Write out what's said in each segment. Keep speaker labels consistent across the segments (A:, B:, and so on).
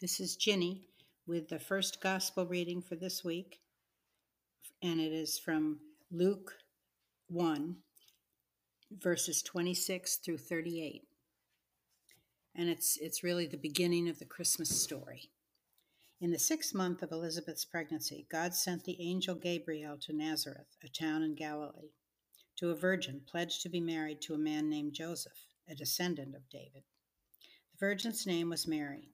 A: This is Ginny with the first gospel reading for this week, and it is from Luke 1, verses 26 through 38. And it's, it's really the beginning of the Christmas story. In the sixth month of Elizabeth's pregnancy, God sent the angel Gabriel to Nazareth, a town in Galilee, to a virgin pledged to be married to a man named Joseph, a descendant of David. The virgin's name was Mary.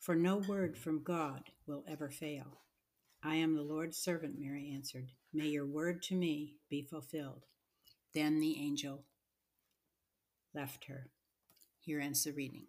A: for no word from God will ever fail. I am the Lord's servant, Mary answered. May your word to me be fulfilled. Then the angel left her. Here ends the reading.